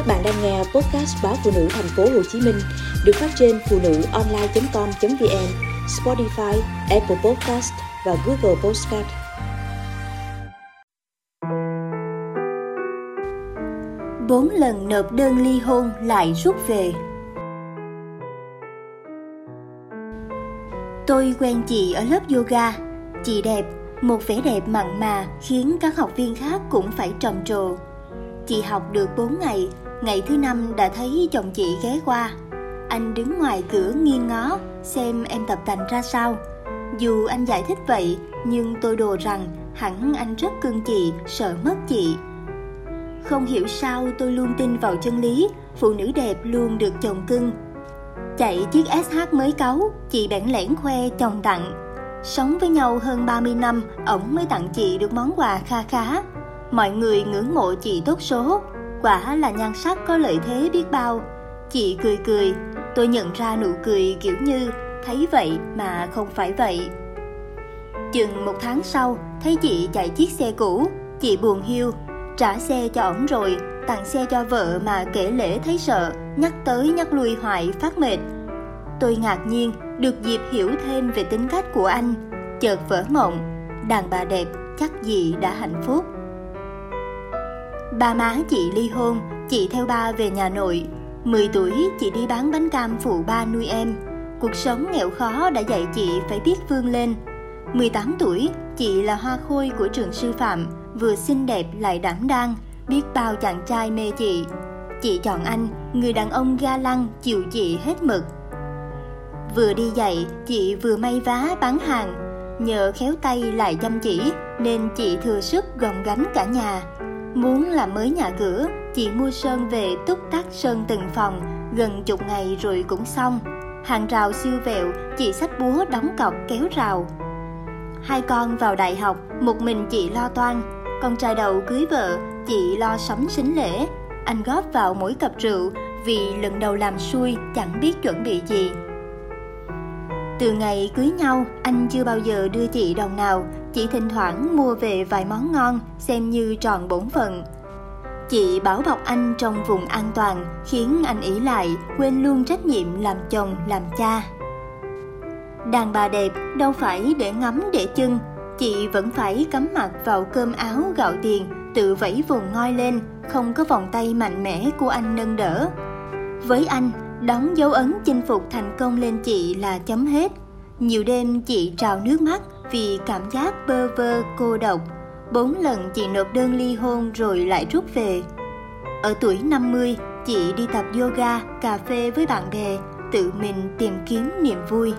Các bạn đang nghe podcast báo phụ nữ thành phố Hồ Chí Minh được phát trên phụ nữ online.com.vn, Spotify, Apple Podcast và Google Podcast. Bốn lần nộp đơn ly hôn lại rút về. Tôi quen chị ở lớp yoga. Chị đẹp, một vẻ đẹp mặn mà khiến các học viên khác cũng phải trầm trồ Chị học được 4 ngày, ngày thứ năm đã thấy chồng chị ghé qua. Anh đứng ngoài cửa nghiêng ngó xem em tập tành ra sao. Dù anh giải thích vậy, nhưng tôi đồ rằng hẳn anh rất cưng chị, sợ mất chị. Không hiểu sao tôi luôn tin vào chân lý, phụ nữ đẹp luôn được chồng cưng. Chạy chiếc SH mới cáu, chị bẽn lẽn khoe chồng tặng. Sống với nhau hơn 30 năm, ổng mới tặng chị được món quà kha khá. Mọi người ngưỡng mộ chị tốt số, quả là nhan sắc có lợi thế biết bao. Chị cười cười, tôi nhận ra nụ cười kiểu như thấy vậy mà không phải vậy. Chừng một tháng sau, thấy chị chạy chiếc xe cũ, chị buồn hiu, trả xe cho ổng rồi, tặng xe cho vợ mà kể lễ thấy sợ, nhắc tới nhắc lui hoài phát mệt. Tôi ngạc nhiên được dịp hiểu thêm về tính cách của anh, chợt vỡ mộng, đàn bà đẹp chắc gì đã hạnh phúc. Ba má chị ly hôn, chị theo ba về nhà nội. 10 tuổi chị đi bán bánh cam phụ ba nuôi em. Cuộc sống nghèo khó đã dạy chị phải biết vươn lên. 18 tuổi, chị là hoa khôi của trường sư phạm, vừa xinh đẹp lại đảm đang, biết bao chàng trai mê chị. Chị chọn anh, người đàn ông ga lăng, chịu chị hết mực. Vừa đi dạy, chị vừa may vá bán hàng. Nhờ khéo tay lại chăm chỉ, nên chị thừa sức gồng gánh cả nhà Muốn làm mới nhà cửa, chị mua sơn về túc tắc sơn từng phòng, gần chục ngày rồi cũng xong. Hàng rào siêu vẹo, chị xách búa đóng cọc kéo rào. Hai con vào đại học, một mình chị lo toan. Con trai đầu cưới vợ, chị lo sắm sính lễ. Anh góp vào mỗi cặp rượu vì lần đầu làm xui chẳng biết chuẩn bị gì. Từ ngày cưới nhau, anh chưa bao giờ đưa chị đồng nào, chỉ thỉnh thoảng mua về vài món ngon, xem như tròn bổn phận. Chị bảo bọc anh trong vùng an toàn, khiến anh ý lại, quên luôn trách nhiệm làm chồng, làm cha. Đàn bà đẹp đâu phải để ngắm để chân, chị vẫn phải cắm mặt vào cơm áo gạo tiền, tự vẫy vùng ngoi lên, không có vòng tay mạnh mẽ của anh nâng đỡ. Với anh, đóng dấu ấn chinh phục thành công lên chị là chấm hết. Nhiều đêm chị trào nước mắt vì cảm giác bơ vơ cô độc. Bốn lần chị nộp đơn ly hôn rồi lại rút về. Ở tuổi 50, chị đi tập yoga, cà phê với bạn bè, tự mình tìm kiếm niềm vui.